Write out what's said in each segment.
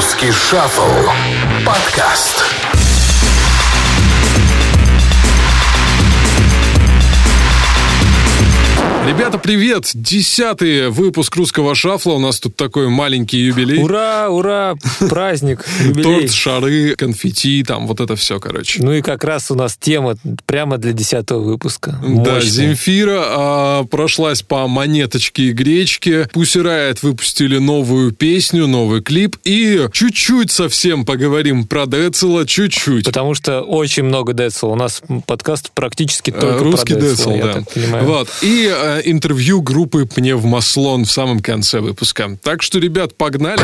Русский шаффл. Подкаст. Ребята, привет! Десятый выпуск русского шафла. У нас тут такой маленький юбилей. Ура, ура, праздник, юбилей. Торт, шары, конфетти, там вот это все, короче. Ну и как раз у нас тема прямо для десятого выпуска. Да, Мощная. Земфира а, прошлась по монеточке и гречке. Riot выпустили новую песню, новый клип. И чуть-чуть совсем поговорим про Децела, чуть-чуть. Потому что очень много Децл. У нас подкаст практически только Э, Русский про Децл, я да. так понимаю. Вот. И э, интервью группы Пневмослон в самом конце выпуска. Так что, ребят, погнали.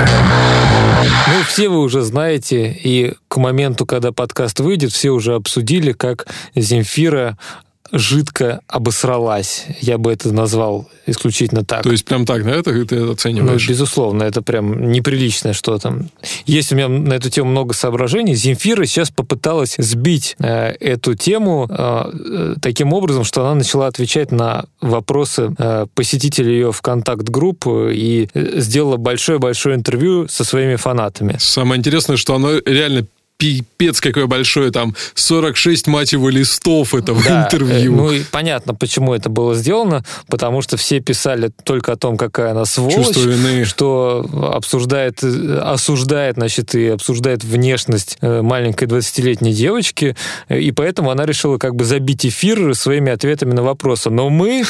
Ну, все вы уже знаете, и к моменту, когда подкаст выйдет, все уже обсудили, как Земфира жидко обосралась. Я бы это назвал исключительно так. То есть прям так, да, это ты Ну, оцениваешь? безусловно, это прям неприличное что там. Есть у меня на эту тему много соображений. Земфира сейчас попыталась сбить э, эту тему э, э, таким образом, что она начала отвечать на вопросы э, посетителей ее ВКонтакт-групп и э, сделала большое-большое интервью со своими фанатами. Самое интересное, что оно реально пипец какое большое, там 46, мать его, листов этого Да, интервью. э, Ну и понятно, почему это было сделано, потому что все писали только о том, какая она сволочь, что обсуждает, э, осуждает, значит, и обсуждает внешность э, маленькой 20-летней девочки, э, и поэтому она решила как бы забить эфир своими ответами на вопросы. Но мы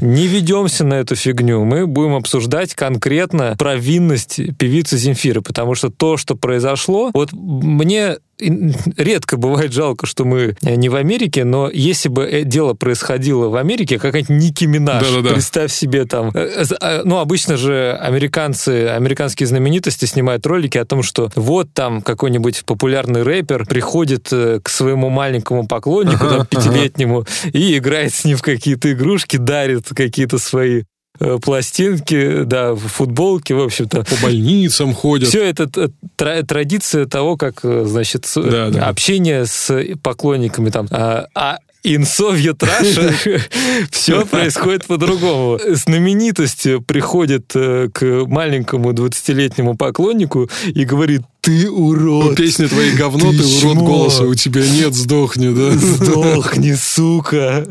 не ведемся на эту фигню, мы будем обсуждать конкретно провинность певицы Земфиры, потому что то, что произошло, вот мне редко бывает жалко, что мы не в Америке, но если бы э, дело происходило в Америке, какая-нибудь Ники Минаж, Да-да-да. представь себе там, э, э, э, ну, обычно же американцы, американские знаменитости снимают ролики о том, что вот там какой-нибудь популярный рэпер приходит э, к своему маленькому поклоннику, там, пятилетнему, и играет с ним в какие-то игрушки, дарит какие-то свои э, пластинки, да, футболки, в общем-то. По больницам ходят. Все это тра- традиция того, как, э, значит, Да, да. общение с поклонниками там. А, а in Soviet Russia все происходит по-другому. Знаменитость приходит э, к маленькому 20-летнему поклоннику и говорит, ты Ну, урод. Песни твои говно, Ты ты урод чмо. голоса, у тебя нет, сдохни, да? Сдохни, сука.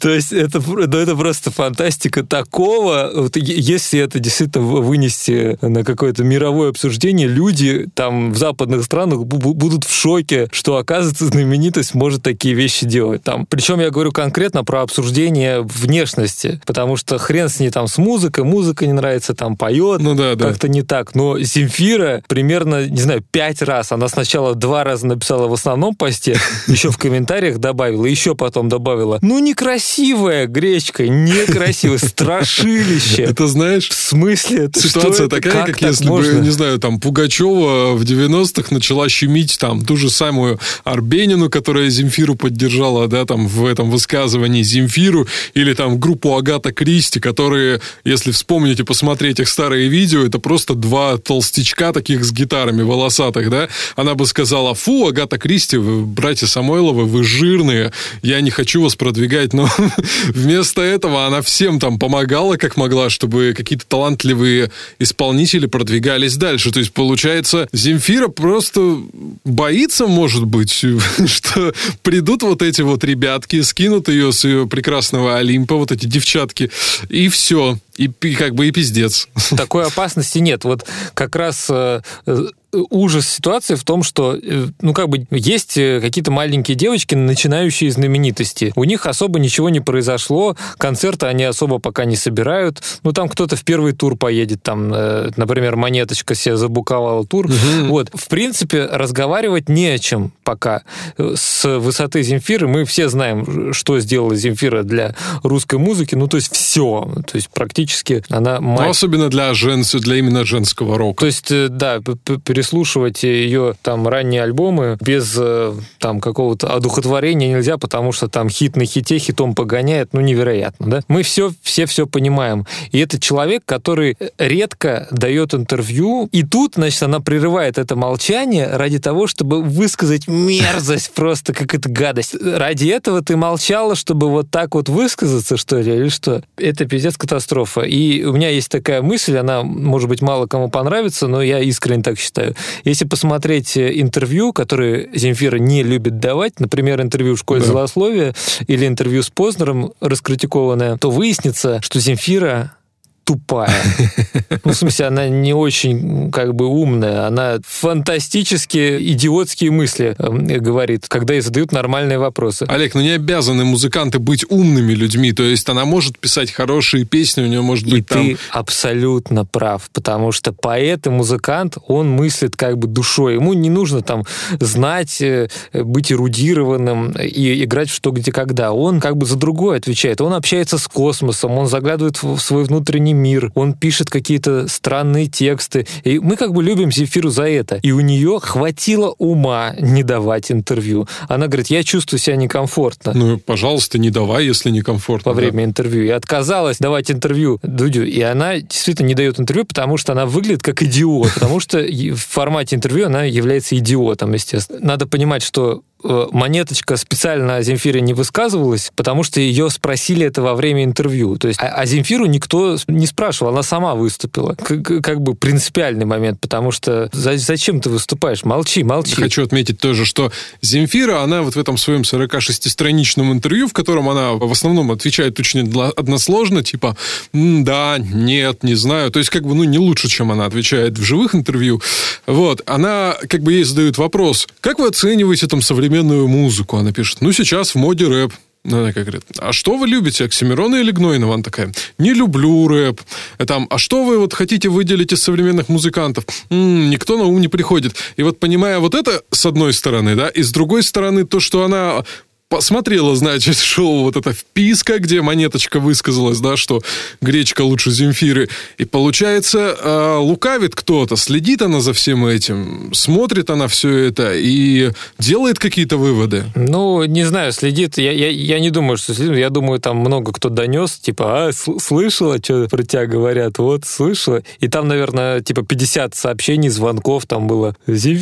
То есть это, ну, это просто фантастика такого. Вот если это действительно вынести на какое-то мировое обсуждение, люди там в западных странах бу- бу- будут в шоке, что, оказывается, знаменитость может такие вещи делать. Там. Причем я говорю конкретно про обсуждение внешности, потому что хрен с ней там с музыкой, музыка не нравится, там поет, Ну да, да. как-то не так. Но Земфира примерно, не знаю, пять раз, она сначала два раза написала в основном посте, еще в комментариях добавила, еще потом добавила, ну некрасивая гречка, некрасивая, страшилище. Это знаешь, В смысле? Ситуация такая, как, так если бы, не знаю, там, Пугачева в 90-х начала щемить там ту же самую Арбенину, которая Земфиру поддержала, да, там, в этом высказывании Земфиру, или там группу Агата Кристи, которые, если вспомнить и посмотреть их старые видео, это просто два толстячка таких с гитарами волосатых, да, она бы сказала, фу, Агата Кристи, вы, братья Самойловы, вы жирные, я не хочу вас продвигать, но вместо этого она всем там помогала, как могла, чтобы какие-то талантливые исполнители продвигались дальше. То есть, получается, Земфира просто боится, может быть, что придут вот эти вот ребятки, скинут ее с ее прекрасного Олимпа, вот эти девчатки, и все. И, пи- как бы и пиздец. Такой опасности нет. Вот как раз э, э, ужас ситуации в том, что, э, ну, как бы, есть э, какие-то маленькие девочки, начинающие знаменитости. У них особо ничего не произошло, концерты они особо пока не собирают. Ну, там кто-то в первый тур поедет, там, э, например, Монеточка себе забуковала тур. Вот, в принципе, разговаривать не о чем пока. Э, С высоты Земфиры мы все знаем, что сделала Земфира для русской музыки. Ну, то есть все. То есть практически она Ну, мать особенно для, женс... для именно женского рока. то есть, э, да, п- п- перестав переслушивать ее там ранние альбомы без э, там какого-то одухотворения нельзя, потому что там хит на хите хитом погоняет, ну, невероятно, да? Мы все, все все понимаем. И это человек, который редко дает интервью, и тут, значит, она прерывает это молчание ради того, чтобы высказать мерзость просто, как это гадость. Ради этого ты молчала, чтобы вот так вот высказаться, что ли, или что? Это пиздец катастрофа. И у меня есть такая мысль, она, может быть, мало кому понравится, но я искренне так считаю. Если посмотреть э, интервью, которые Земфира не любит давать, например, интервью в школе да. злословия или интервью с Познером раскритикованное, то выяснится, что Земфира тупая. Ну, в смысле, она не очень как бы умная, она фантастически идиотские мысли э, говорит, когда ей задают нормальные вопросы. Олег, ну не обязаны музыканты быть умными людьми, то есть она может писать хорошие песни, у нее может быть и там... ты абсолютно прав, потому что поэт и музыкант, он мыслит как бы душой, ему не нужно там знать, э, быть эрудированным и играть в что, где, когда. Он как бы за другое отвечает, он общается с космосом, он заглядывает в свой внутренний мир, он пишет какие-то странные тексты. И мы как бы любим Земфиру за это. И у нее хватило ума не давать интервью. Она говорит, я чувствую себя некомфортно. Ну, пожалуйста, не давай, если некомфортно. Во время интервью. И отказалась давать интервью Дудю. И она действительно не дает интервью, потому что она выглядит как идиот. Потому что в формате интервью она является идиотом, естественно. Надо понимать, что монеточка специально о Земфире не высказывалась, потому что ее спросили это во время интервью. То есть, а, а Земфиру никто не спрашивал, она сама выступила. Как, как бы принципиальный момент, потому что зачем ты выступаешь? Молчи, молчи. Хочу отметить тоже, что Земфира, она вот в этом своем 46-страничном интервью, в котором она в основном отвечает очень односложно, типа «да», «нет», «не знаю», то есть как бы, ну, не лучше, чем она отвечает в живых интервью. Вот, она, как бы ей задают вопрос, как вы оцениваете там современный современную музыку. Она пишет, ну, сейчас в моде рэп. Она как говорит, а что вы любите, Оксимирона или Гнойного? Она такая, не люблю рэп. Там, а что вы вот хотите выделить из современных музыкантов? М-м, никто на ум не приходит. И вот понимая вот это с одной стороны, да, и с другой стороны то, что она посмотрела, значит, шоу вот это «Вписка», где Монеточка высказалась, да, что гречка лучше Земфиры. И получается, э, лукавит кто-то, следит она за всем этим, смотрит она все это и делает какие-то выводы. Ну, не знаю, следит. Я, я, я не думаю, что следит. Я думаю, там много кто донес, типа, а, слышала, что про тебя говорят? Вот, слышала. И там, наверное, типа 50 сообщений, звонков там было.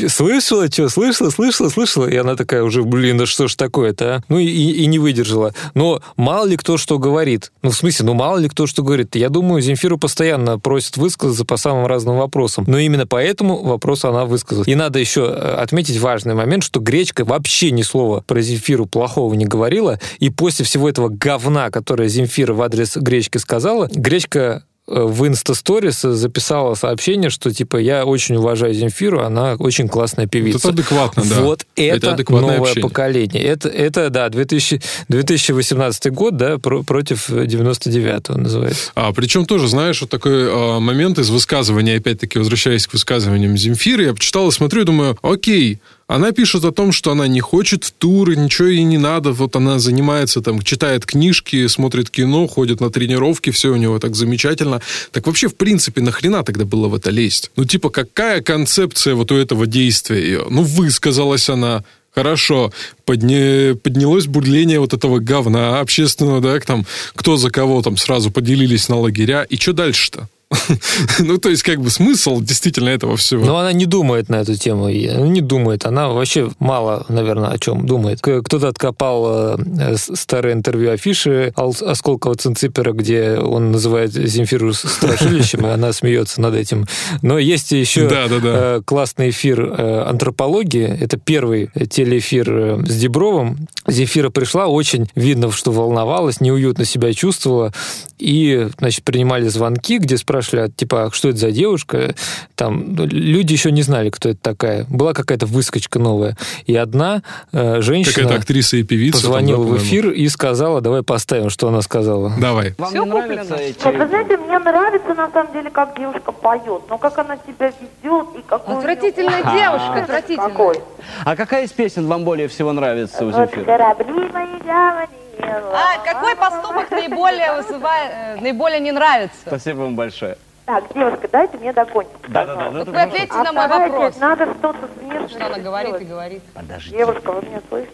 Слышала, что? Слышала, слышала, слышала. И она такая уже, блин, да что ж такое-то, а? Ну и, и не выдержала. Но мало ли кто что говорит. Ну, в смысле, ну мало ли кто что говорит. Я думаю, Земфиру постоянно просят высказаться по самым разным вопросам. Но именно поэтому вопрос она высказала. И надо еще э, отметить важный момент, что Гречка вообще ни слова про Земфиру плохого не говорила. И после всего этого говна, которое Земфира в адрес Гречки сказала, Гречка в Инстасторис записала сообщение, что типа я очень уважаю Земфиру, она очень классная певица. Это адекватно, да. Вот это, это новое общение. поколение. Это, это да, 2000, 2018 год, да, про, против 99-го называется. А, причем тоже, знаешь, вот такой а, момент из высказывания, опять-таки возвращаясь к высказываниям Земфиры, я почитал и смотрю, думаю, окей, она пишет о том, что она не хочет в туры, ничего ей не надо. Вот она занимается там, читает книжки, смотрит кино, ходит на тренировки, все у него так замечательно. Так вообще, в принципе, нахрена тогда было в это лезть? Ну, типа, какая концепция вот у этого действия ее? Ну, высказалась она, Хорошо, подня... поднялось бурление вот этого говна общественного, да, там, кто за кого там сразу поделились на лагеря, и что дальше-то? ну, то есть, как бы смысл действительно этого всего. Но она не думает на эту тему. Ну, не думает. Она вообще мало, наверное, о чем думает. Кто-то откопал э, старое интервью афиши Осколкова Цинципера, где он называет Земфиру страшилищем, и она смеется над этим. Но есть еще да, да, да. Э, классный эфир э, антропологии. Это первый телеэфир с Дебровым. Земфира пришла, очень видно, что волновалась, неуютно себя чувствовала. И, значит, принимали звонки, где спрашивали, спрашивали, а, типа, что это за девушка? Там люди еще не знали, кто это такая. Была какая-то выскочка новая. И одна э, женщина... Какая-то актриса и певица. Позвонила там, да, в эфир и сказала, давай поставим, что она сказала. Давай. Вам Все нравится эти... Вы знаете, мне нравится, на самом деле, как девушка поет. Но как она себя ведет и какой... Отвратительная девушка, отвратительная. Какой? А какая из песен вам более всего нравится у Земфиры? Корабли мои гавани, а какой поступок наиболее вызывает, э, наиболее не нравится? Спасибо вам большое. Так, девушка, дайте мне докончить. Да-да-да. ну, Вы ответьте на мой вопрос. надо что-то с внешностью Что она говорит и сделать. говорит. Подожди. Девушка, вы меня слышите?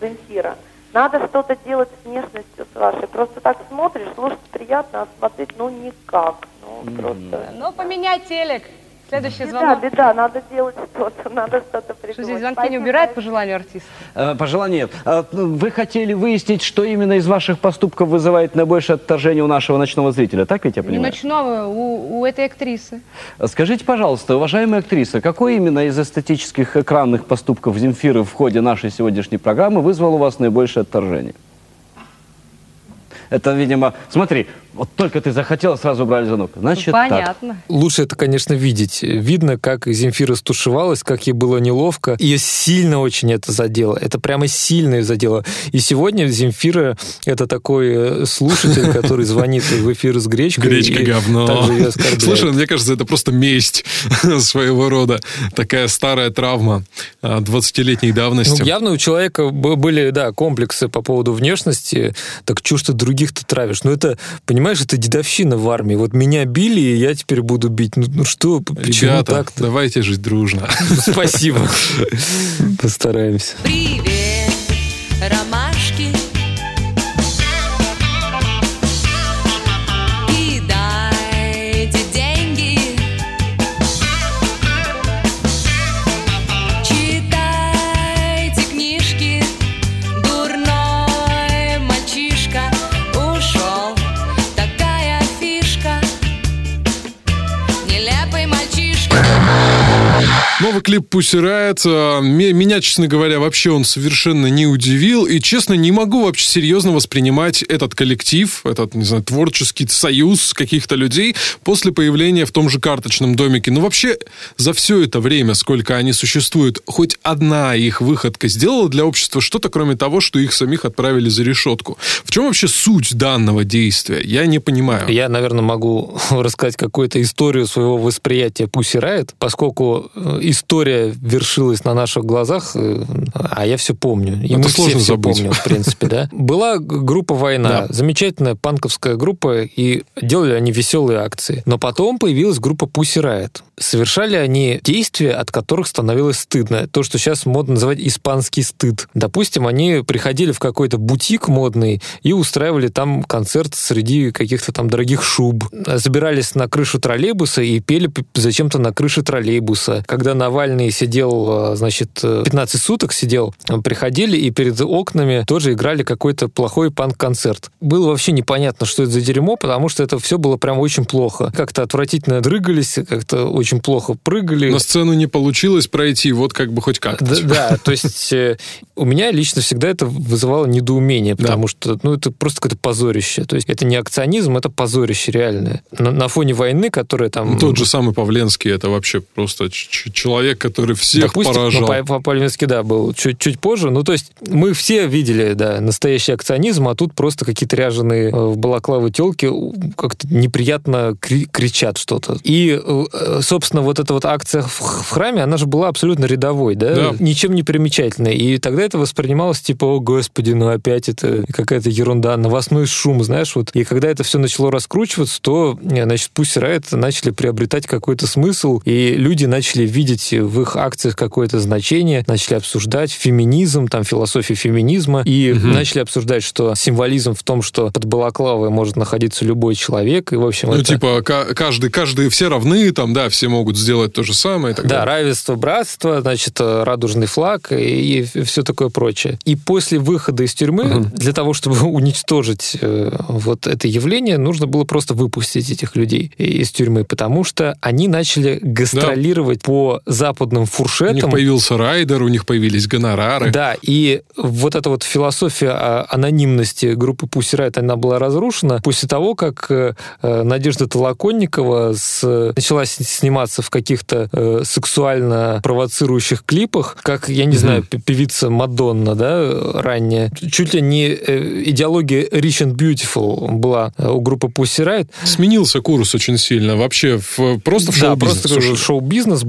Земфира. Надо что-то делать с внешностью с вашей. Просто так смотришь, слушать приятно, а смотреть, ну, никак. Ну, просто... Ну, поменяй телек. Следующий Беда, звонок. беда, надо делать что-то, надо что-то придумать. Что здесь звонки не убирают по желанию артиста? Э, Пожелание нет. Э, Вы хотели выяснить, что именно из ваших поступков вызывает наибольшее отторжение у нашего ночного зрителя, так ведь я Не понимаю? ночного, у, у этой актрисы. Скажите, пожалуйста, уважаемая актриса, какой именно из эстетических экранных поступков Земфиры в ходе нашей сегодняшней программы вызвал у вас наибольшее отторжение? Это, видимо, смотри, вот только ты захотела, сразу брали звонок. Значит, так. Понятно. Лучше это, конечно, видеть. Видно, как Земфира стушевалась, как ей было неловко. Ее сильно очень это задело. Это прямо сильно ее задело. И сегодня Земфира — это такой э, слушатель, который звонит в эфир с гречкой. Гречка говно. Слушай, мне кажется, это просто месть своего рода. Такая старая травма а, 20-летней давности. Ну, явно у человека были, да, комплексы по поводу внешности. Так чушь ты других-то травишь? Ну, это, понимаешь, это дедовщина в армии. Вот меня били, и я теперь буду бить. Ну, ну что, почему Ребята, так-то? давайте жить дружно. Спасибо. Постараемся. Привет, ромашки. Клип Pussy Riot. ме- Меня, честно говоря, вообще он совершенно не удивил. И, честно, не могу вообще серьезно воспринимать этот коллектив, этот, не знаю, творческий союз каких-то людей после появления в том же карточном домике. Но вообще за все это время, сколько они существуют, хоть одна их выходка сделала для общества что-то, кроме того, что их самих отправили за решетку. В чем вообще суть данного действия? Я не понимаю. Я, наверное, могу рассказать какую-то историю своего восприятия Pussy поскольку э, история вершилась на наших глазах, э, а я все помню. И Это мы сложно все, все помним, в принципе, да. Была группа «Война», Да. замечательная панковская группа, и делали они веселые акции. Но потом появилась группа Pussy Riot. Совершали они действия, от которых становилось стыдно. То, что сейчас модно называть испанский стыд. Допустим, они приходили в какой-то бутик модный и устраивали там концерт среди каких-то там дорогих шуб. Забирались на крышу троллейбуса и пели зачем-то на крыше троллейбуса. Когда Навальный сидел, э, значит, э, 15 суток сидел, э, приходили и перед окнами тоже играли какой-то плохой панк-концерт. Было вообще непонятно, что это за дерьмо, потому что это все было прям очень плохо. Как-то отвратительно дрыгались, как-то очень плохо прыгали. На сцену не получилось пройти, вот как бы хоть как-то. Да, да, то есть э, у меня лично всегда это вызывало недоумение, Да. потому что ну, это просто какое-то позорище. То есть это не акционизм, это позорище реальное. На, на фоне войны, которая там... Тот же самый Павленский, это вообще просто ч- ч- человек, который всех Допустим, поражал. ну, по- по- По-Павленски, да, был чуть, чуть позже. Ну, то есть мы все видели, да, настоящий акционизм, а тут просто какие-то ряженые э, в балаклавы телки как-то неприятно кри- кричат что-то. И, э, собственно, вот эта вот акция в, в храме, она же была абсолютно рядовой, да? Да. Ничем не примечательной. И тогда это воспринималось типа, о, господи, ну опять это какая-то ерунда, новостной шум, знаешь, вот. И когда это все начало раскручиваться, то, э, значит, пусть Riot начали приобретать какой-то смысл, и люди начали видеть в их акциях какое-то значение, начали обсуждать феминизм, там, философию феминизма, и начали обсуждать, что символизм в том, что под балаклавой может находиться любой человек, и, в общем, Ну, это... типа, ка- каждый, каждый, все равны, там, да, все могут сделать то же самое. и так Да, далее. равенство, братство, значит, э, радужный флаг и, все такое прочее. И после выхода из тюрьмы, для того, чтобы уничтожить э, вот это явление, нужно было просто выпустить этих людей из тюрьмы, потому что они начали гастролировать по западным У них появился райдер, у них появились гонорары. Да, и вот эта вот философия анонимности группы Pussy Riot, она была разрушена после того, как э, э, Надежда Толоконникова с- начала сниматься в каких-то э, сексуально провоцирующих клипах, как, я не знаю, п- певица Мадонна, да, ранняя. Чуть ли не идеология Rich and Beautiful была у группы Pussy Riot. Сменился курс очень сильно. Вообще, в- просто в Да, шоу-бизнес просто ушли. шоу-бизнес,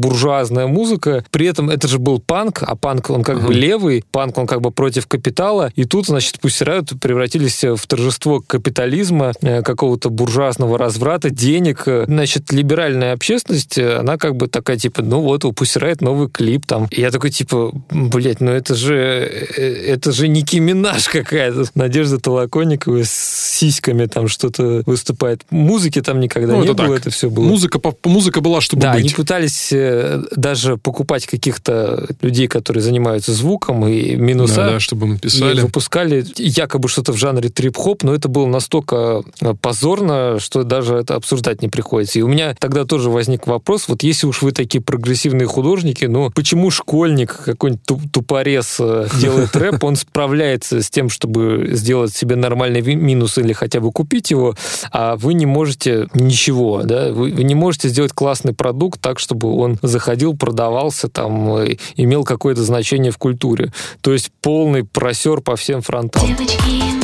буржуазная музыка. При этом это же был панк, а панк, он как бы левый, панк, он как бы против капитала. И тут, значит, Pussy Riot превратились в торжество капитализма, э, какого-то буржуазного разврата, денег. Э, Значит, либеральная общественность, э, она как бы такая, типа, ну вот, у Pussy Riot новый клип там. И я такой, типа, блядь, ну это же, э, это же Ники Минаж какая-то. Надежда Толоконникова с сиськами там что-то выступает. Музыки там никогда Ну, не это было, так. это все было. Музыка, музыка была, чтобы Да, они быть. пытались э, даже покупать каких-то людей, которые занимаются звуком и минуса. Да, да, чтобы И писали. выпускали якобы что-то в жанре трип-хоп, но это было настолько э, позорно, что даже это обсуждать не приходится. И у меня тогда тоже возник вопрос, вот если уж вы такие прогрессивные художники, ну почему школьник, какой-нибудь ту- тупорез э, делает рэп, он справляется с тем, чтобы сделать себе нормальный минус или хотя бы купить его, а вы не можете ничего, да, вы, вы не можете сделать классный продукт так, чтобы он заходил, продавался, там, э, имел какое-то значение в культуре. То есть полный просер по всем фронтам. Девочки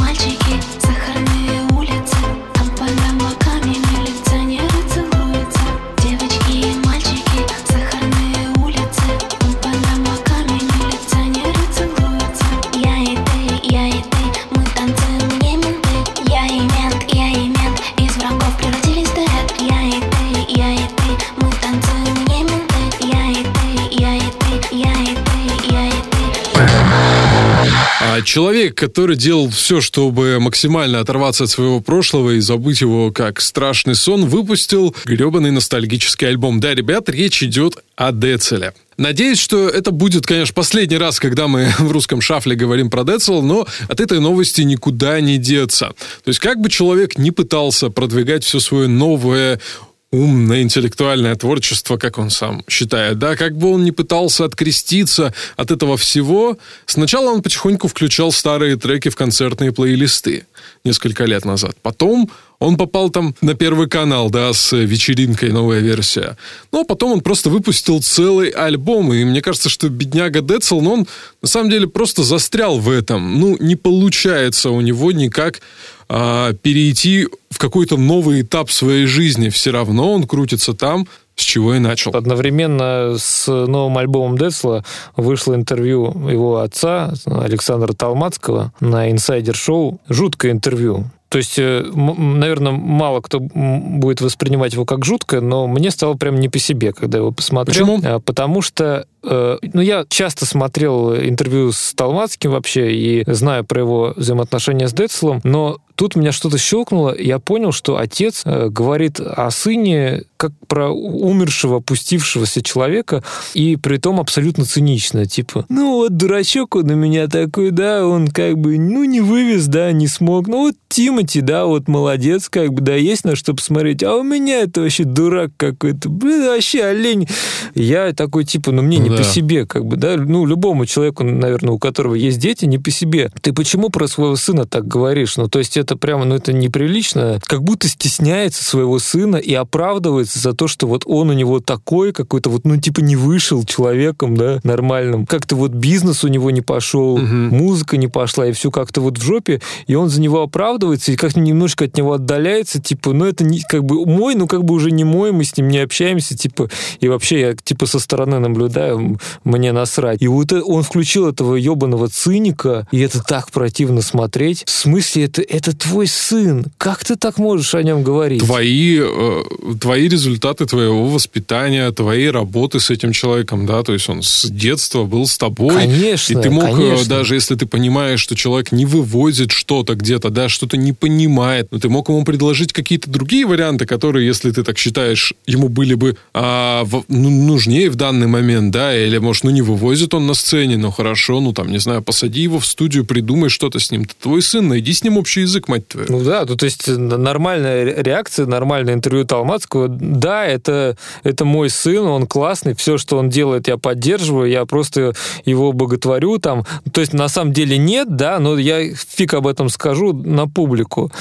А человек, который делал все, чтобы максимально оторваться от своего прошлого и забыть его как страшный сон, выпустил гребаный ностальгический альбом. Да, ребят, речь идет о Децеле. Надеюсь, что это будет, конечно, последний раз, когда мы в русском шафле говорим про Децел, но от этой новости никуда не деться. То есть, как бы человек не пытался продвигать все свое новое умное интеллектуальное творчество, как он сам считает, да, как бы он ни пытался откреститься от этого всего, сначала он потихоньку включал старые треки в концертные плейлисты несколько лет назад. Потом он попал там на первый канал, да, с вечеринкой новая версия. А потом он просто выпустил целый альбом, и мне кажется, что бедняга Децл, ну, он на самом деле просто застрял в этом. Ну, не получается у него никак а, перейти в какой-то новый этап своей жизни. Все равно он крутится там, с чего и начал. Одновременно с новым альбомом Децла вышло интервью его отца, Александра Талмацкого, на инсайдер-шоу. Жуткое интервью. То есть, наверное, мало кто будет воспринимать его как жуткое, но мне стало прям не по себе, когда его посмотрел. Почему? А, Потому что э, ну, я часто смотрел интервью с Талмацким вообще и знаю про его взаимоотношения с Децлом, но тут меня что-то щелкнуло, и я понял, что отец э, говорит о сыне как про умершего, опустившегося человека, и при том абсолютно цинично, типа, ну вот дурачок он у меня такой, да, он как бы, ну не вывез, да, не смог, ну вот Тимати, да, вот молодец, как бы, да, есть на что посмотреть, а у меня это вообще дурак какой-то, блин, вообще олень. Я такой, типа, ну мне не Да. по себе, как бы, да, ну любому человеку, наверное, у которого есть дети, не по себе. Ты почему про своего сына так говоришь? Ну, то есть это прямо, ну это неприлично, как будто стесняется своего сына и оправдывается за то, что вот он у него такой, какой-то вот, ну, типа не вышел человеком, да, нормальным. Как-то вот бизнес у него не пошел, музыка не пошла, и все как-то вот в жопе, и он за него оправдывается, и как-то немножко от него отдаляется, типа, ну, это не, как бы мой, ну, как бы уже не мой, мы с ним не общаемся, типа, и вообще я, типа, со стороны наблюдаю, мне насрать. И вот э- он включил этого ебаного циника, и это так противно смотреть. В смысле, это, это твой сын. Как ты так можешь о нем говорить? твои, э, твои результаты твоего воспитания, твоей работы с этим человеком, да, то есть он с детства был с тобой. Конечно, И ты мог, э, конечно. даже если ты понимаешь, что человек не вывозит что-то где-то, да, что-то не понимает, но ты мог ему предложить какие-то другие варианты, которые, если ты так считаешь, ему были бы а, в- ну, нужнее в данный момент, да, или, может, ну, не вывозит он на сцене, ну, хорошо, ну, там, не знаю, посади его в студию, придумай что-то с ним. Это твой сын, найди с ним общий язык, мать твою. Ну да, ну, то есть нормальная ре- реакция, нормальное интервью Талмацкого. Да, это, это мой сын, он классный, все, что он делает, я поддерживаю, я просто его боготворю там. То есть на самом деле нет, да, но я фиг об этом скажу на публику.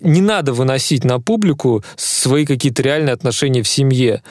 Не надо выносить на публику свои какие-то реальные отношения в семье.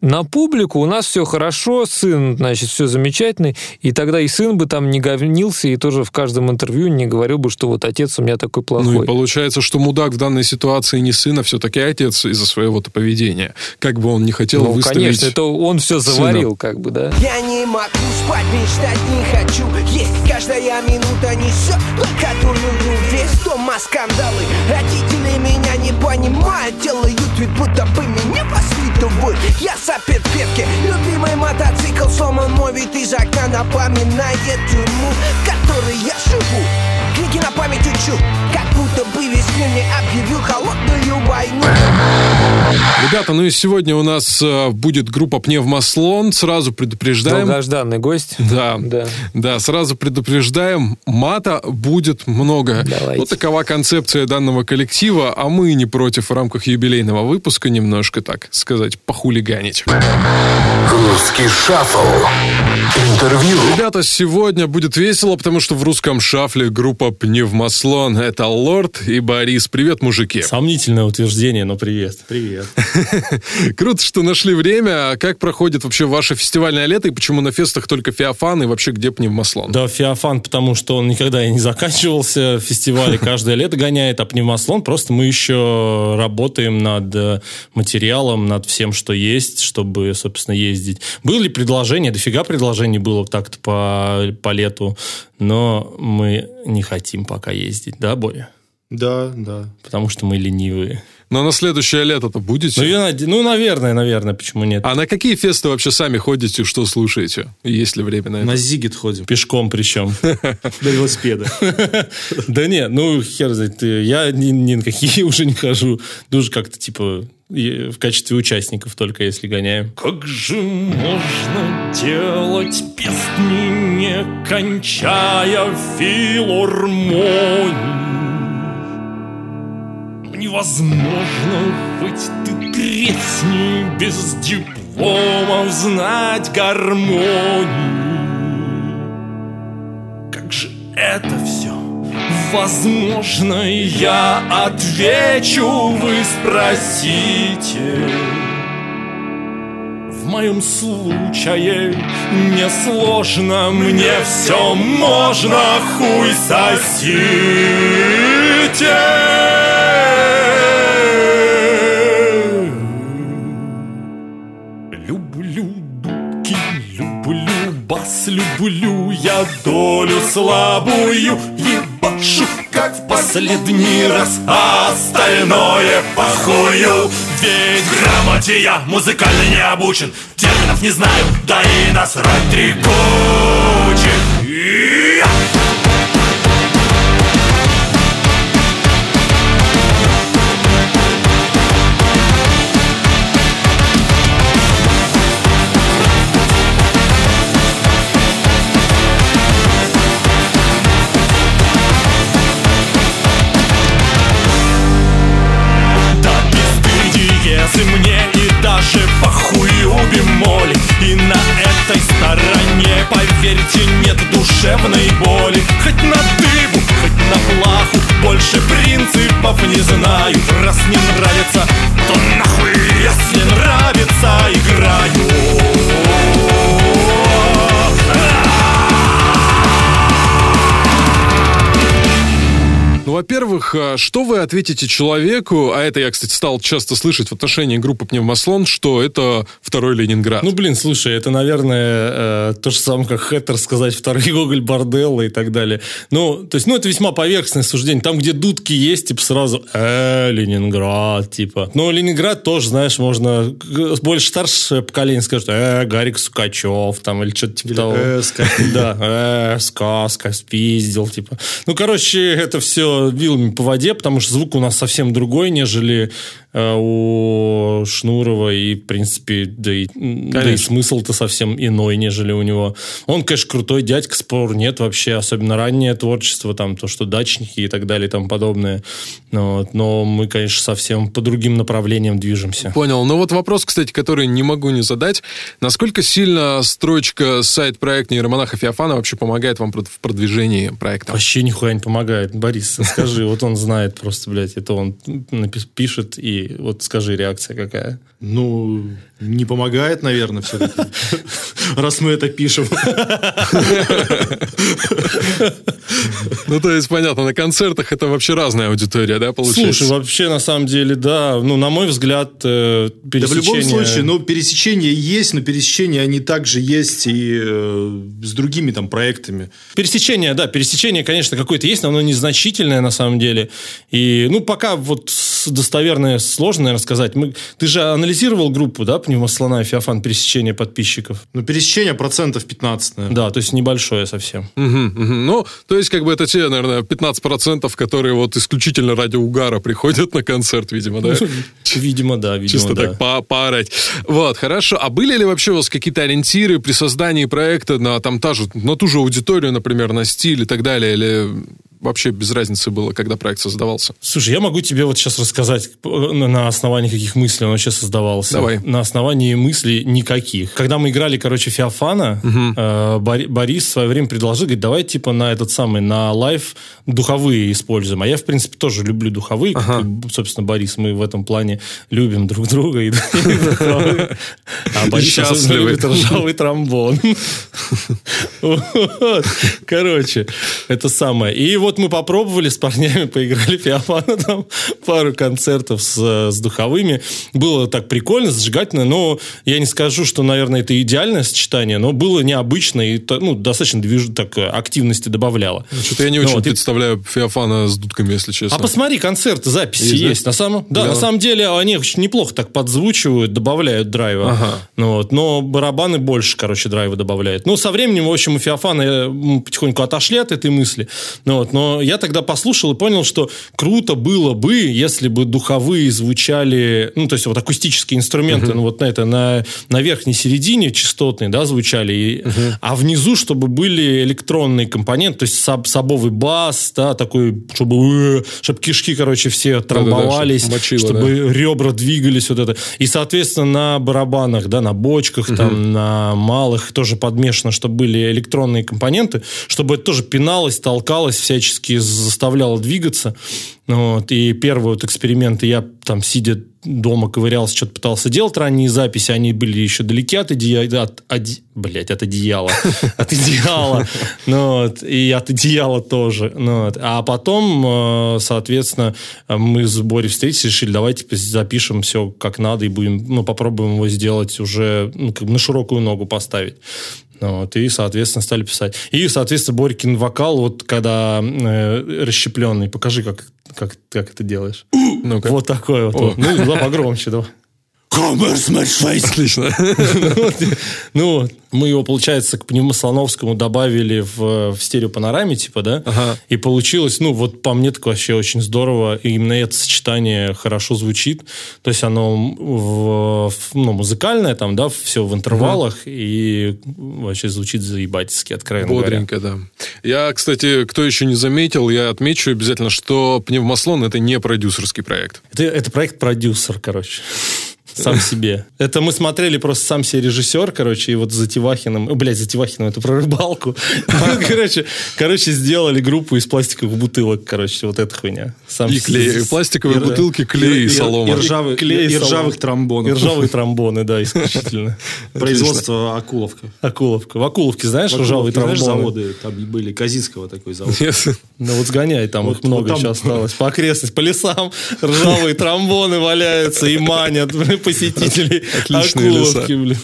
На публику у нас все хорошо, сын, значит, все замечательно, и тогда и сын бы там не говнился, и тоже в каждом интервью не говорил бы, что вот отец у меня такой плохой. Ну Получается, что мудак в данной ситуации не сын, а все-таки отец из-за своего-то поведения. Как бы он не хотел Ну, выставить... конечно, это он все заварил, как бы, да. Я не могу спать, мечтать не хочу. Есть каждая минута несет только дурную весть Дома скандалы, родители меня не понимают. Делают вид, будто бы меня воспитывают Я сапер петки, любимый мотоцикл сломан мой вид из окна Напоминает тюрьму, в которой я живу Книги на память учу, как будто бы весь мир мне объявил холодную войну Ребята, ну и сегодня у нас э, будет группа Пневмослон. Сразу предупреждаем... Долгожданный гость. Да, Да. да, сразу предупреждаем, мата будет много. Давайте. Вот такова концепция данного коллектива, а мы не против в рамках юбилейного выпуска немножко, так сказать, похулиганить. Русский шаффл. Интервью. Ребята, сегодня будет весело, потому что в русском шафле группа Пневмослон. Это Лорд и Борис. Привет, мужики. Сомнительное утверждение, но привет. Привет. Круто, что нашли время. А Как проходит вообще ваше фестивальное лето и почему на фестах только Феофан и вообще где Пневмослон? Да, Феофан, потому что он никогда и не заканчивался. Фестивали каждое лето гоняет, а пневмослон просто мы еще работаем над э, материалом, над всем, что есть, чтобы, собственно, ездить. Были предложения, дофига предложений было так-то по, по лету, но мы не хотим пока ездить, да, Боря? Да, да. Потому что мы ленивые. Но на следующее лето-то будете? Ну, я ну, наверное, наверное, почему нет? А на какие фесты вообще сами ходите, что слушаете? Есть ли время на это? На Зигит ходим. Пешком причем. До велосипеда. Да нет, ну хер знает, я ни, на какие уже не хожу. Тоже как-то типа в качестве участников только если гоняем. Как же можно делать песни, не кончая филармонии? Невозможно быть ты тресни без дипломов знать гармонию. Как же это все возможно? Я отвечу, вы спросите. В моем случае несложно, мне все можно, хуй сосите. Люблю дудки, люблю бас, люблю я долю слабую, ебашу, как в последний раз, а остальное похую. Ведь грамоте я музыкально не обучен, терминов не знаю, да и насрать три кучи. Во-первых, а, что вы ответите человеку, а это я, кстати, стал часто слышать в отношении группы Пневмослон, что это второй Ленинград. Ну, блин, слушай, это, наверное, э, то же самое, как Хэттер сказать второй Гоголь Борделла и так далее. Ну, то есть, ну, это весьма поверхностное суждение. Там, где дудки есть, типа, сразу, э, Ленинград, типа. Но Ленинград тоже, знаешь, можно... г- Больше старшее поколение скажет, э, Гарик Сукачев, там, или что-то типа Или, того. «Э, сказка». Да, э, сказка, спиздил, типа. Ну, короче, это все вилами по воде, потому что звук у нас совсем другой, нежели э, у Шнурова, и, в принципе, да и, да и смысл-то совсем иной, нежели у него. Он, конечно, крутой дядька, спор нет вообще, особенно раннее творчество, там, то, что дачники и так далее и тому подобное. Ну, вот. Но мы, конечно, совсем по другим направлениям движемся. Понял. Ну вот вопрос, кстати, который не могу не задать. Насколько сильно строчка сайт-проект нейромонаха Феофана вообще помогает вам в продвижении проекта? Вообще нихуя не помогает. Борис, скажи, вот он знает просто, блядь, это он пишет, и вот скажи, реакция какая? Ну, не помогает, наверное, все-таки. раз мы это пишем. Ну, то есть, понятно, на концертах это вообще разная аудитория, да, получается? Слушай, вообще, на самом деле, да, ну, на мой взгляд, э, Да в любом случае, ну, пересечения есть, но пересечения они также есть и э, с другими там проектами. Пересечение, да, пересечение, конечно, какое-то есть, но оно незначительное на самом деле. И, ну, пока вот достоверное сложно, наверное, сказать. Мы, ты же анализировал группу, да, пневмослона и Феофан, пересечение подписчиков? Ну, пересечение процентов 15, наверное. Да, то есть небольшое совсем. Мгм, мгм. Ну, то есть, как бы это те, наверное, 15%, которые вот исключительно ради угара приходят на концерт, видимо, да? Видимо, да, видимо, Чисто да. так по поорать. Вот, хорошо. А были ли вообще у вас какие-то ориентиры при создании проекта на, там, та же, на ту же аудиторию, например, на стиль и так далее? Или вообще без разницы было, когда проект создавался? Слушай, я могу тебе вот сейчас рассказать, э, на основании каких мыслей он вообще создавался. Давай. На основании мыслей никаких. Когда мы играли, короче, Феофана, э, Бори- Борис в свое время предложил, говорит, давай типа на этот самый, на live духовые используем. А я, в принципе, тоже люблю духовые, как и, собственно, Борис. Мы в этом плане любим друг друга. и-. А Борис особенно любит ржавый тромбон. Вот. Короче, это самое. И вот мы попробовали с парнями, поиграли Феофана там пару концертов с, с духовыми. Было так прикольно, зажигательно, но я не скажу, что, наверное, это идеальное сочетание, но было необычно и ну, достаточно движ... так, активности добавляло. Что-то я не Ну очень вот, и- представляю Феофана с дудками, если честно. а посмотри, концерты, записи Есть, есть. да? На самом, да, Да. на самом деле они очень неплохо так подзвучивают, добавляют драйва. Ага. Ну, вот, но барабаны больше, короче, драйва добавляют. Ну, со временем, в общем, у Феофана э, потихоньку отошли от этой мысли. Ну, вот, но я тогда послушал и понял, что круто было бы, если бы духовые звучали, ну, то есть вот акустические инструменты, ну, вот на это, на, на верхней середине частотные, да, звучали, и- а внизу, чтобы были электронные компоненты, то есть саб, сабовый бас, да, такой, чтобы, э, чтобы кишки, короче, все трамбовались, чтоб мочило, чтобы ребра двигались, вот это. И, соответственно, на барабанах, да, на бочках, там, на малых тоже подмешано, чтобы были электронные компоненты, чтобы это тоже пиналось, толкалось, всячески заставляло двигаться. Ну Вот. И первые вот эксперименты я там, сидя дома, ковырялся, что-то пытался делать, ранние записи, они были еще далеки от одеяла, от, оде- блядь, от одеяла, от идеала, ну, вот, и от одеяла тоже. ну, вот. А потом, э, соответственно, мы с Борей встретились, решили, давайте запишем все как надо и будем, ну, попробуем его сделать уже, ну, как бы на широкую ногу поставить. Ну, Вот, и, соответственно, стали писать. И, соответственно, Борькин вокал, вот когда э, расщепленный, покажи, как, как, как это делаешь. Ну-ка. Вот такой вот. вот. Ну, да, погромче, давай. Отлично. Вот. Ну, вот. мы его, получается, к пневмослоновскому добавили в, в стереопанораме, типа, да? Ага. И получилось, ну, вот по мне так вообще очень здорово. И именно это сочетание хорошо звучит. То есть оно в- в- ну, музыкальное там, да, все в интервалах. И вообще звучит заебательски, откровенно говоря. Бодренько, да. Я, кстати, кто еще не заметил, я отмечу обязательно, что пневмослон это не продюсерский проект. Это, это проект-продюсер, короче. Сам себе. Это мы смотрели просто сам себе режиссер, короче, и вот за Тивахиным, э, блядь, за Тивахиным, это про рыбалку. Короче, короче, сделали группу из пластиковых бутылок, короче, вот эта хуйня. Сам И с- клей, с- пластиковые бутылки, клей и солома. И, ржавый- Клей, и ржавых тромбонов. И ржавые тромбоны, да, исключительно. Производство Акуловка. Акуловка. В Акуловке, знаешь, ржавые тромбоны? заводы там были, Казинского такой завод. Ну вот сгоняй, там их много еще осталось. По окрестностям, по лесам ржавые тромбоны валяются и манят посетителей Отличные Акуловки, леса. блин.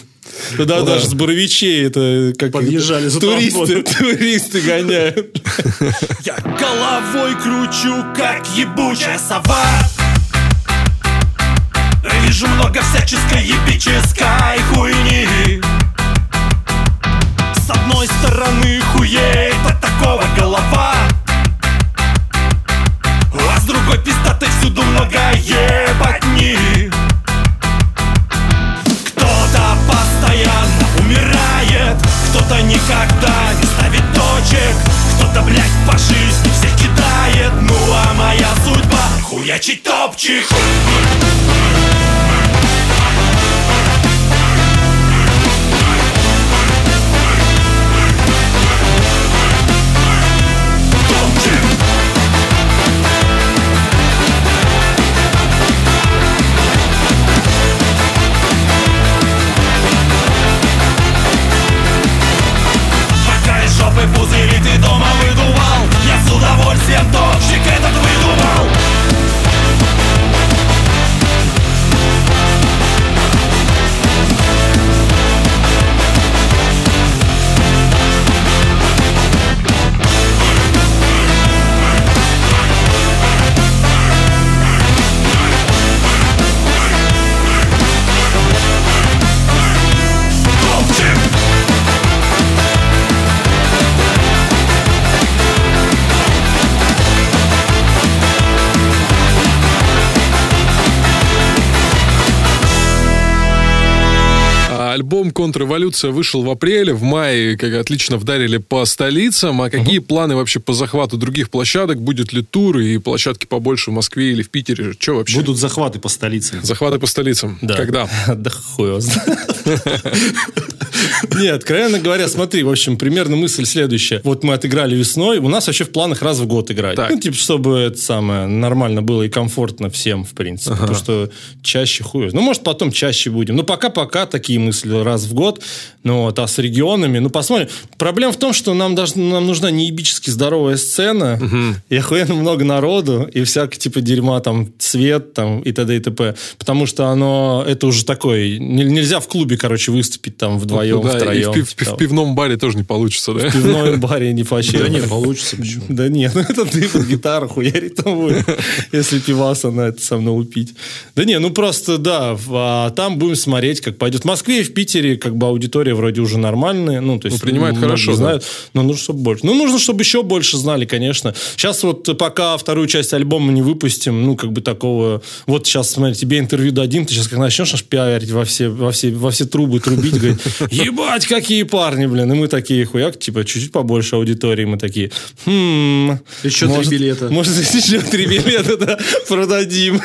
Туда Ну да. даже с Боровичей это как Подъезжали за туристы, туристы гоняют. Я головой кручу, как ебучая сова Вижу много всяческой ебической хуйни С одной стороны хуеет от такого голова А с другой пиздатой всюду много ебатни никогда не ставит точек. Кто-то, блядь, по жизни всех кидает. Ну а моя судьба хуячить топчик «Контрреволюция» вышел в апреле, в мае, как отлично вдарили по столицам. А какие планы вообще по захвату других площадок? Будет ли тур и площадки побольше в Москве или в Питере? Что вообще? Будут захваты по столице. Захваты по столицам. Когда? Да хуй. Нет, откровенно говоря, смотри, в общем, примерно мысль следующая. Вот мы отыграли весной, у нас вообще в планах раз в год играть. Так. Ну, типа, чтобы это самое нормально было и комфортно всем, в принципе. Потому что чаще хуй. Ну, может, потом чаще будем. Ну, пока-пока такие мысли раз в год. Ну, вот, а с регионами, ну, посмотрим. Проблема в том, что нам, даже, нам нужна неебически здоровая сцена, и охуенно много народу, и всякое типа дерьма, там, цвет, там, и т.д. и т.п. Потому что оно, это уже такой, не- нельзя в клубе, короче, выступить там вдвоем, Ну Да, и втроем. в, пив- типа, в пивном баре тоже не получится, да? в пивном баре не вообще. Да не, получится, почему? Да нет, ну это ты под гитару хуярить там будет, если пиваса на это со мной упить. Да не, ну просто да, в- а там будем смотреть, как пойдет. В Москве и в Питере как бы аудитория вроде уже нормальная, ну то есть Ну, принимают многие хорошо, да. знают, но нужно, чтобы больше. Ну нужно, чтобы еще больше знали, конечно. Сейчас вот пока вторую часть альбома не выпустим, ну как бы такого, вот сейчас смотри, тебе интервью дадим, ты сейчас как начнешь аж пиарить во все, во все, во все трубы трубить, говорить, ебать, какие парни, блин, и мы такие, хуяк, типа, чуть-чуть побольше аудитории, мы такие, хм... Еще три может- билета. Может, еще три билета, да, продадим.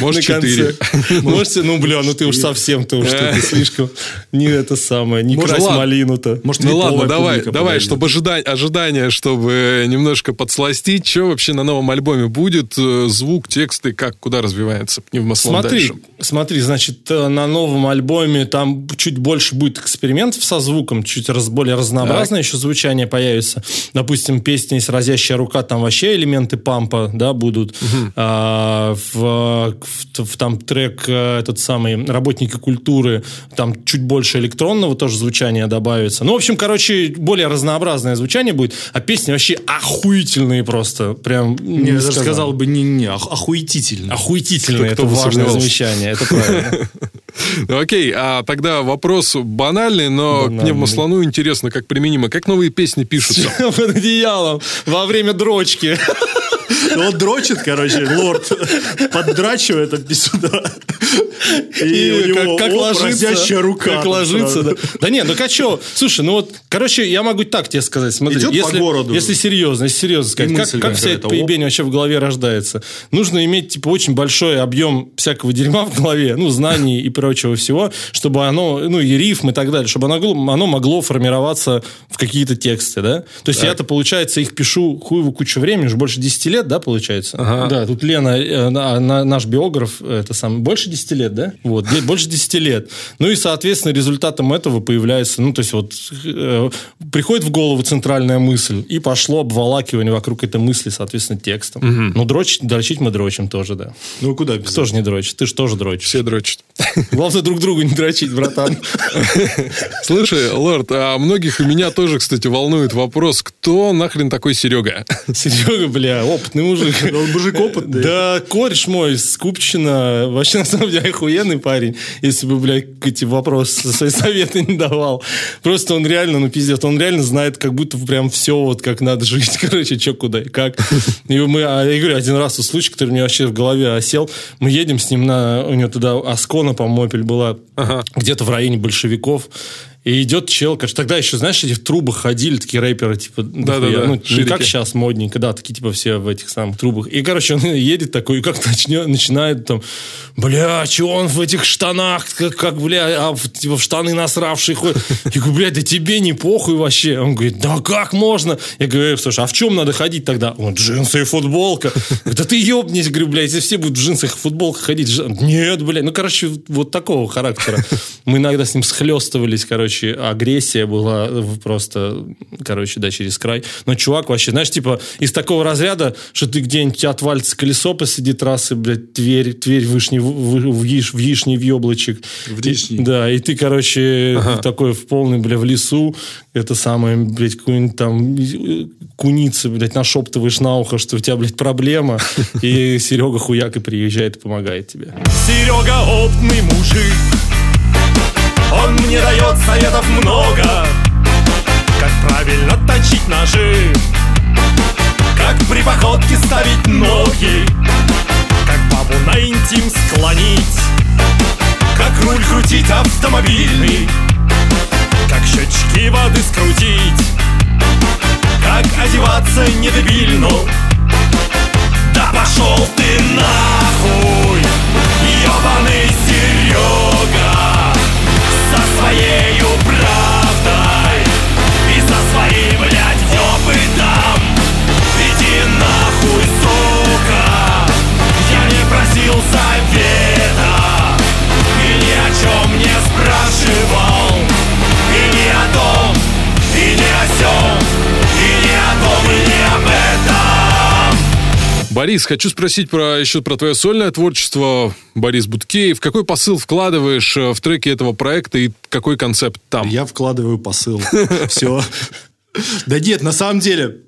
Может, четыре. Можете, ну, бля, ну ты уж совсем, ты уж ты слишком не это самое, не Может, крась ладно. малину-то. Может, Ну ладно, давай, давай, чтобы ожида- ожидания, чтобы немножко подсластить, что вообще на новом альбоме будет, э, звук, тексты, как, куда развивается пневмослон Смотри, дальше? смотри, значит, э, на новом альбоме там чуть больше будет экспериментов со звуком, чуть раз, более разнообразное еще звучание появится. Допустим, песня есть «Разящая рука», там вообще элементы пампа, да, будут. А, в, в- в- там трек э, этот самый «Работники культуры», там чуть больше электронного тоже звучания добавится. Ну, в общем, короче, более разнообразное звучание будет, а песни вообще охуительные просто. Прям Не, я даже сказал бы не-не. Охуительные, Кто- это важное замечание, это правильно. Ну, Окей, а тогда вопрос банальный, но к пневмослону интересно, как применимо. Как новые песни пишутся? Под одеялом во время дрочки. Вот дрочит, короче, лорд поддрачивает от сюда. И, И как, как ложится, рука. как ложится, да. Да не, ну как что? Слушай, ну вот, короче, я могу так тебе сказать. Смотри, Идет по если, городу. если серьезно, если серьезно сказать, И как, как вся эта поебень вообще в голове рождается? Нужно иметь, типа, очень большой объем всякого дерьма в голове, ну, знаний и прочего всего, чтобы оно, ну, и рифм и так далее, чтобы оно, оно могло формироваться в какие-то тексты, да? То есть я-то, получается, их пишу хуеву кучу времени, уже больше 10 лет, да, получается? Да, тут Лена, э, на- на- наш биограф, это сам, больше 10 лет, да? Вот, больше 10 лет. Ну и, соответственно, результатом этого появляется, ну, то есть вот э, приходит в голову центральная мысль, и пошло обволакивание вокруг этой мысли, соответственно, текстом. Ну, дрочить, дрочить мы дрочим тоже, да. Ну, куда без Кто же не дрочит? Ты же тоже дрочишь. Все дрочат. Главное, друг другу не дрочить, братан. Слушай, Лорд, а многих у меня тоже, кстати, волнует вопрос, кто нахрен такой Серега? Серега, бля, опытный мужик. Он мужик опытный. Да, кореш мой с Купчина, вообще, на самом деле, охуенный парень, если бы, блядь, эти вопросы, свои советы не давал. Просто он реально, ну, пиздец, он реально знает, как будто прям все вот как надо жить, короче, что, куда и как. И мы, а я говорю, один раз случай, который мне вообще в голове осел, мы едем с ним на, у него туда Аскона, по-моему, была, где-то в районе большевиков, и идет чел, конечно, тогда еще, знаешь, эти в трубах ходили, такие рэперы, типа, Да-да-да, дохуя. ну, не как сейчас модненько, да, такие, типа, все в этих самых трубах. И, короче, он едет такой, и как начнет, начинает там, бля, чего он в этих штанах, как, как бля, а, в- типа, в штаны насравший ходит. Я говорю, блядь, да тебе не похуй вообще. Он говорит, да как можно? Я говорю, «Э, слушай, а в чем надо ходить тогда? Он, джинсы и футболка. Да ты ебнись, говорю, блядь, если все будут в джинсах и футболках ходить. Нет, блядь, ну, короче, вот такого характера. Мы иногда с ним схлестывались, короче, агрессия была в- просто, короче, да, через край. Но чувак вообще, знаешь, типа, из такого разряда, что ты где-нибудь отвалится колесо посреди трассы, блядь, Тверь, Тверь вышний, в, в, яиш- в яичный въеблочек. В яичный. Да, и ты, короче, такой в полный, бля, в лесу, это самое, блядь, какую-нибудь там э, куницы, блядь, нашептываешь на ухо, что у тебя, блядь, проблема, и Серега хуяк и приезжает и помогает тебе. Серега опытный мужик Он мне дает советов много. Как правильно точить ножи. Как при походке ставить ноги. Как бабу на интим склонить. Как руль крутить автомобильный. Как счетчики воды скрутить. Как одеваться не дебильно Да пошел ты нахуй Ёбаный Серега своею правдой. И со своим, блядь, опытом Иди нахуй, сука. Я не просил совета. И ни о чем не спрашивал. И ни о том, и ни о сём И ни о том, и ни об этом Борис, хочу спросить про еще про твое сольное творчество. Борис Буткеев. Какой посыл вкладываешь э, в треки этого проекта и какой концепт там? Я вкладываю посыл. Все. Да нет, на самом деле,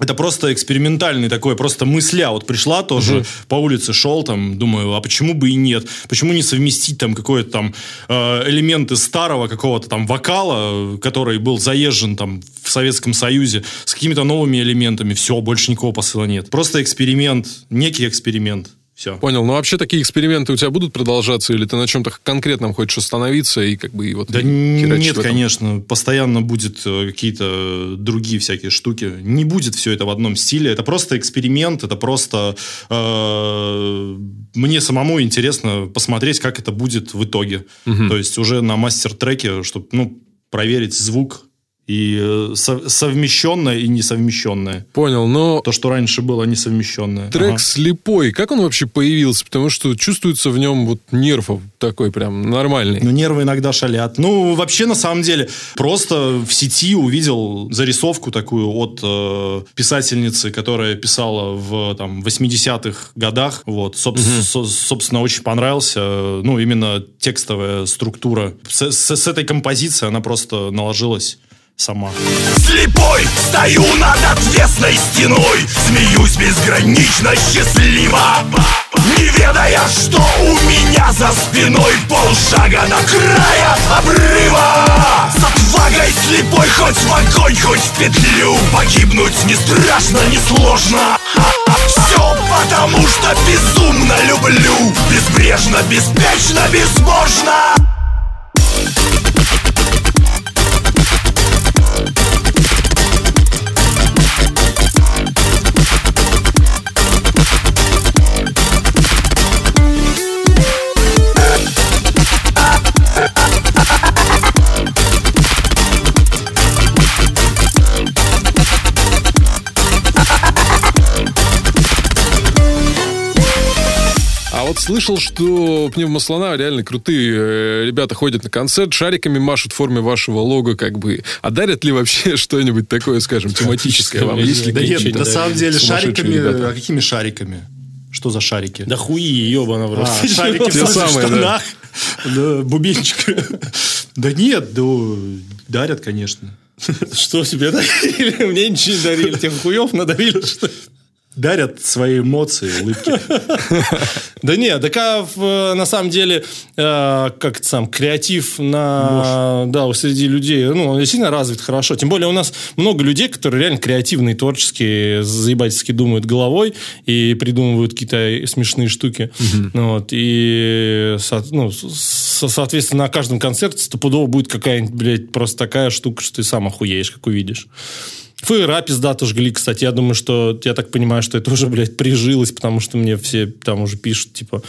это просто экспериментальный такой, просто мысля. Вот пришла тоже, по улице шел, там, думаю, а почему бы и нет? Почему не совместить там какой-то там э, элемент из старого какого-то там вокала, который был заезжен там в Советском Союзе, с какими-то новыми элементами? Все, больше никакого посыла нет. Просто эксперимент, некий эксперимент. Все. Понял. Ну, вообще такие эксперименты у тебя будут продолжаться, или ты на чем-то конкретном хочешь остановиться и как бы и вот Да и нет, конечно, постоянно будет э, какие-то другие всякие штуки. Не будет все это в одном стиле. Это просто эксперимент, это просто э, мне самому интересно посмотреть, как это будет в итоге. То есть уже на мастер-треке, чтобы ну, проверить звук и э, со- совмещенное и несовмещенное. Понял, но То, что раньше было несовмещенное. трек Ага. «Слепой», как он вообще появился? Потому что чувствуется в нем вот нерв такой прям нормальный. Ну, нервы иногда шалят. Ну, вообще, на самом деле, просто в сети увидел зарисовку такую от э, писательницы, которая писала в там, 80-х годах. Вот. Соб- со- собственно, очень понравился. э, Ну, именно текстовая структура. С, с- с этой композицией она просто наложилась сама. Слепой стою над отвесной стеной. Смеюсь безгранично счастливо. Не ведая, что у меня за спиной Полшага до края обрыва. С отвагой слепой хоть в огонь, хоть в петлю. Погибнуть не страшно, не сложно. Все потому, что безумно люблю. Безбрежно, беспечно, безбожно вот слышал, что пневмослона реально крутые э, ребята ходят на концерт, шариками машут в форме вашего лого, как бы. А дарят ли вообще что-нибудь такое, скажем, тематическое вам? Есть ли Да нет, на самом деле шариками... А какими шариками? Что за шарики? Да хуи, ебана в рот. А, шарики в самые, штанах. Да, бубенчик. Да нет, да дарят, конечно. Что тебе дарили? Мне ничего не дарили. Тех хуев надарили, что ли? Дарят свои эмоции, улыбки. Да нет, так а на самом деле, э, как это сам, креатив на, да, среди людей, ну, он сильно развит хорошо. Тем более у нас много людей, которые реально креативные, творческие, заебательски думают головой и придумывают какие-то смешные штуки. Ну, Вот, и, ну, со- соответственно, на каждом концерте стопудово будет какая-нибудь, блядь, просто такая штука, что ты сам охуеешь, как увидишь. ФРА пиздато жгли, кстати. Я думаю, что, я так понимаю, что это уже, блядь, прижилось, потому что мне все там уже пишут, типа,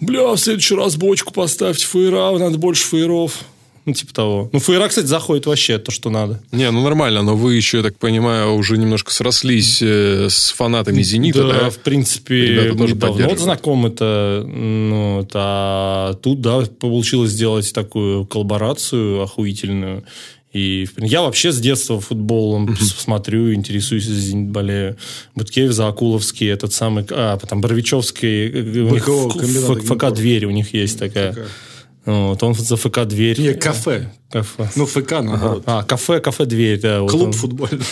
бля, в следующий раз бочку поставьте ФРА, надо больше фаеров. Ну, типа того. Ну, ФРА, кстати, заходит вообще то, что надо. Не, ну нормально, но вы еще, я так понимаю, уже немножко срослись э, с фанатами «Зенита», да? в принципе, Ребята тоже давно поддерживают. знакомы это, ну, вот, а тут, да, получилось сделать такую коллаборацию охуительную. И я вообще с детства футболом с- смотрю, интересуюсь, болею. Буткеев, Заакуловский, этот самый, а, потом Боровичевский, э, у них в- Агентур. ФК-дверь у них есть такая. Вот, он за ФК-дверь. Не, кафе. Кафе. Ну, ФК, наоборот. А, кафе, кафе-дверь, да. вот Клуб он. футбольный.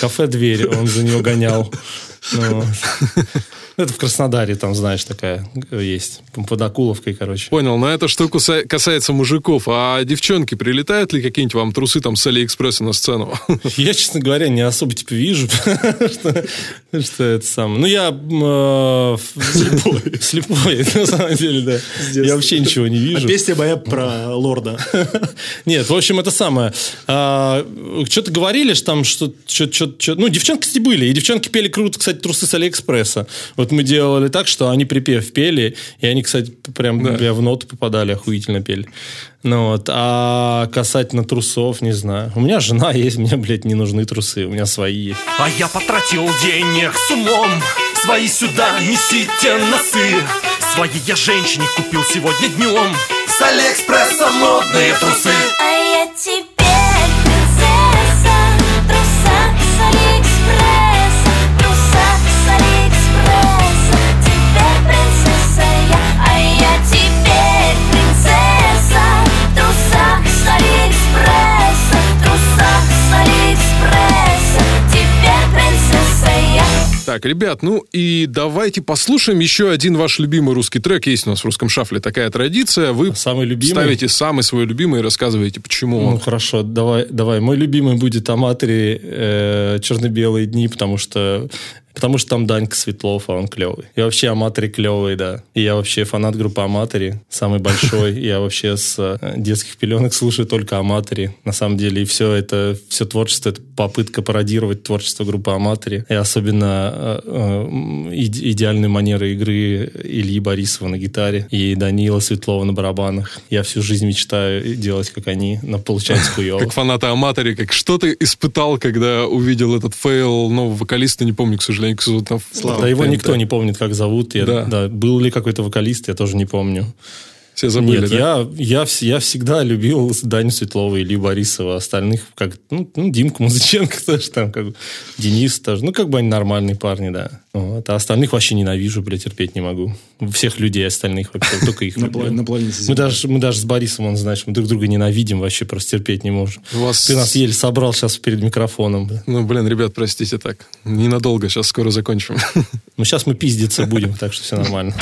Кафе-дверь, он за него гонял. Ну, Это в Краснодаре, там, знаешь, такая есть. Под Акуловкой, короче. Понял, но эта штука са- касается мужиков. А девчонки, прилетают ли какие-нибудь вам трусы там с Алиэкспресса на сцену? Я, честно говоря, не особо типа вижу, что, что это самое. Ну, я э, слепой. слепой, на самом деле, да. Я вообще ничего не вижу. А песня моя про лорда. Нет, в общем, это самое. А, что-то говорили, что там, что, что, что, что- Ну, девчонки, кстати, были. И девчонки пели круто, кстати, трусы с Алиэкспресса. Вот мы делали так, что они припев пели, и они, кстати, прям бля, в ноту попадали, охуительно пели. Ну вот, а касательно трусов, не знаю. У меня жена есть, мне, блядь, не нужны трусы, у меня свои есть. А я потратил денег с умом Свои сюда несите носы Свои я женщине купил сегодня днем С Алиэкспресса модные трусы А я теперь Так, ребят, ну и давайте послушаем еще один ваш любимый русский трек. Есть у нас в русском шафле такая традиция. Вы Самый любимый? ставите самый свой любимый и рассказываете, почему Ну он. хорошо, давай, давай. Мой любимый будет Аматори э, черно-белые дни, потому что потому что там Данька Светлов, а он клевый. И вообще Аматори клевый, да. И я вообще фанат группы Аматори, самый большой. Я вообще с э, детских пеленок слушаю только Аматори. На самом деле, и все это, все творчество, это попытка пародировать творчество группы Аматори. И особенно э, э, иде- идеальную манеру игры Ильи Борисова на гитаре и Данила Светлова на барабанах. Я всю жизнь мечтаю делать, как они, но получается хуево. Как фаната Amatory, как что ты испытал, когда увидел этот фейл нового вокалиста, не помню, к сожалению, как зовут. там. Да его никто не помнит, как зовут. Я, Да. да. Был ли какой-то вокалист, я тоже не помню. Все забыли, Нет, да? я, я, я всегда любил Даню Светлова или Борисова. Остальных, как, ну, ну, Димку Музыченко тоже там, как бы, Денис тоже. Ну, как бы они нормальные парни, да. Вот. А остальных вообще ненавижу, блядь, терпеть не могу. Всех людей остальных вообще, только их На планете мы даже, мы даже с Борисом, он, знаешь, мы друг друга ненавидим, вообще просто терпеть не можем. Вас- Ты нас еле собрал сейчас перед микрофоном. бля. Ну, блин, ребят, простите так. Ненадолго, сейчас скоро закончим. Ну, сейчас мы пиздиться будем, так что все нормально.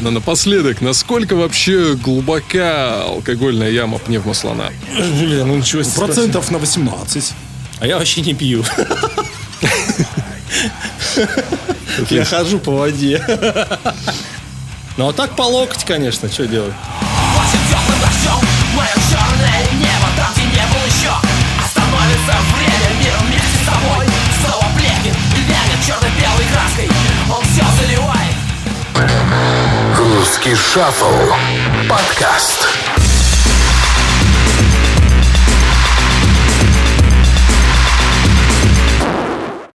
Ладно, напоследок, насколько вообще глубока алкогольная яма пневмослона? Бля, ну ничего себе. Процентов на 18. А я вообще не пью. Я хожу по воде. Ну а так по локоть, конечно, что делать? Русский шаффл. Подкаст.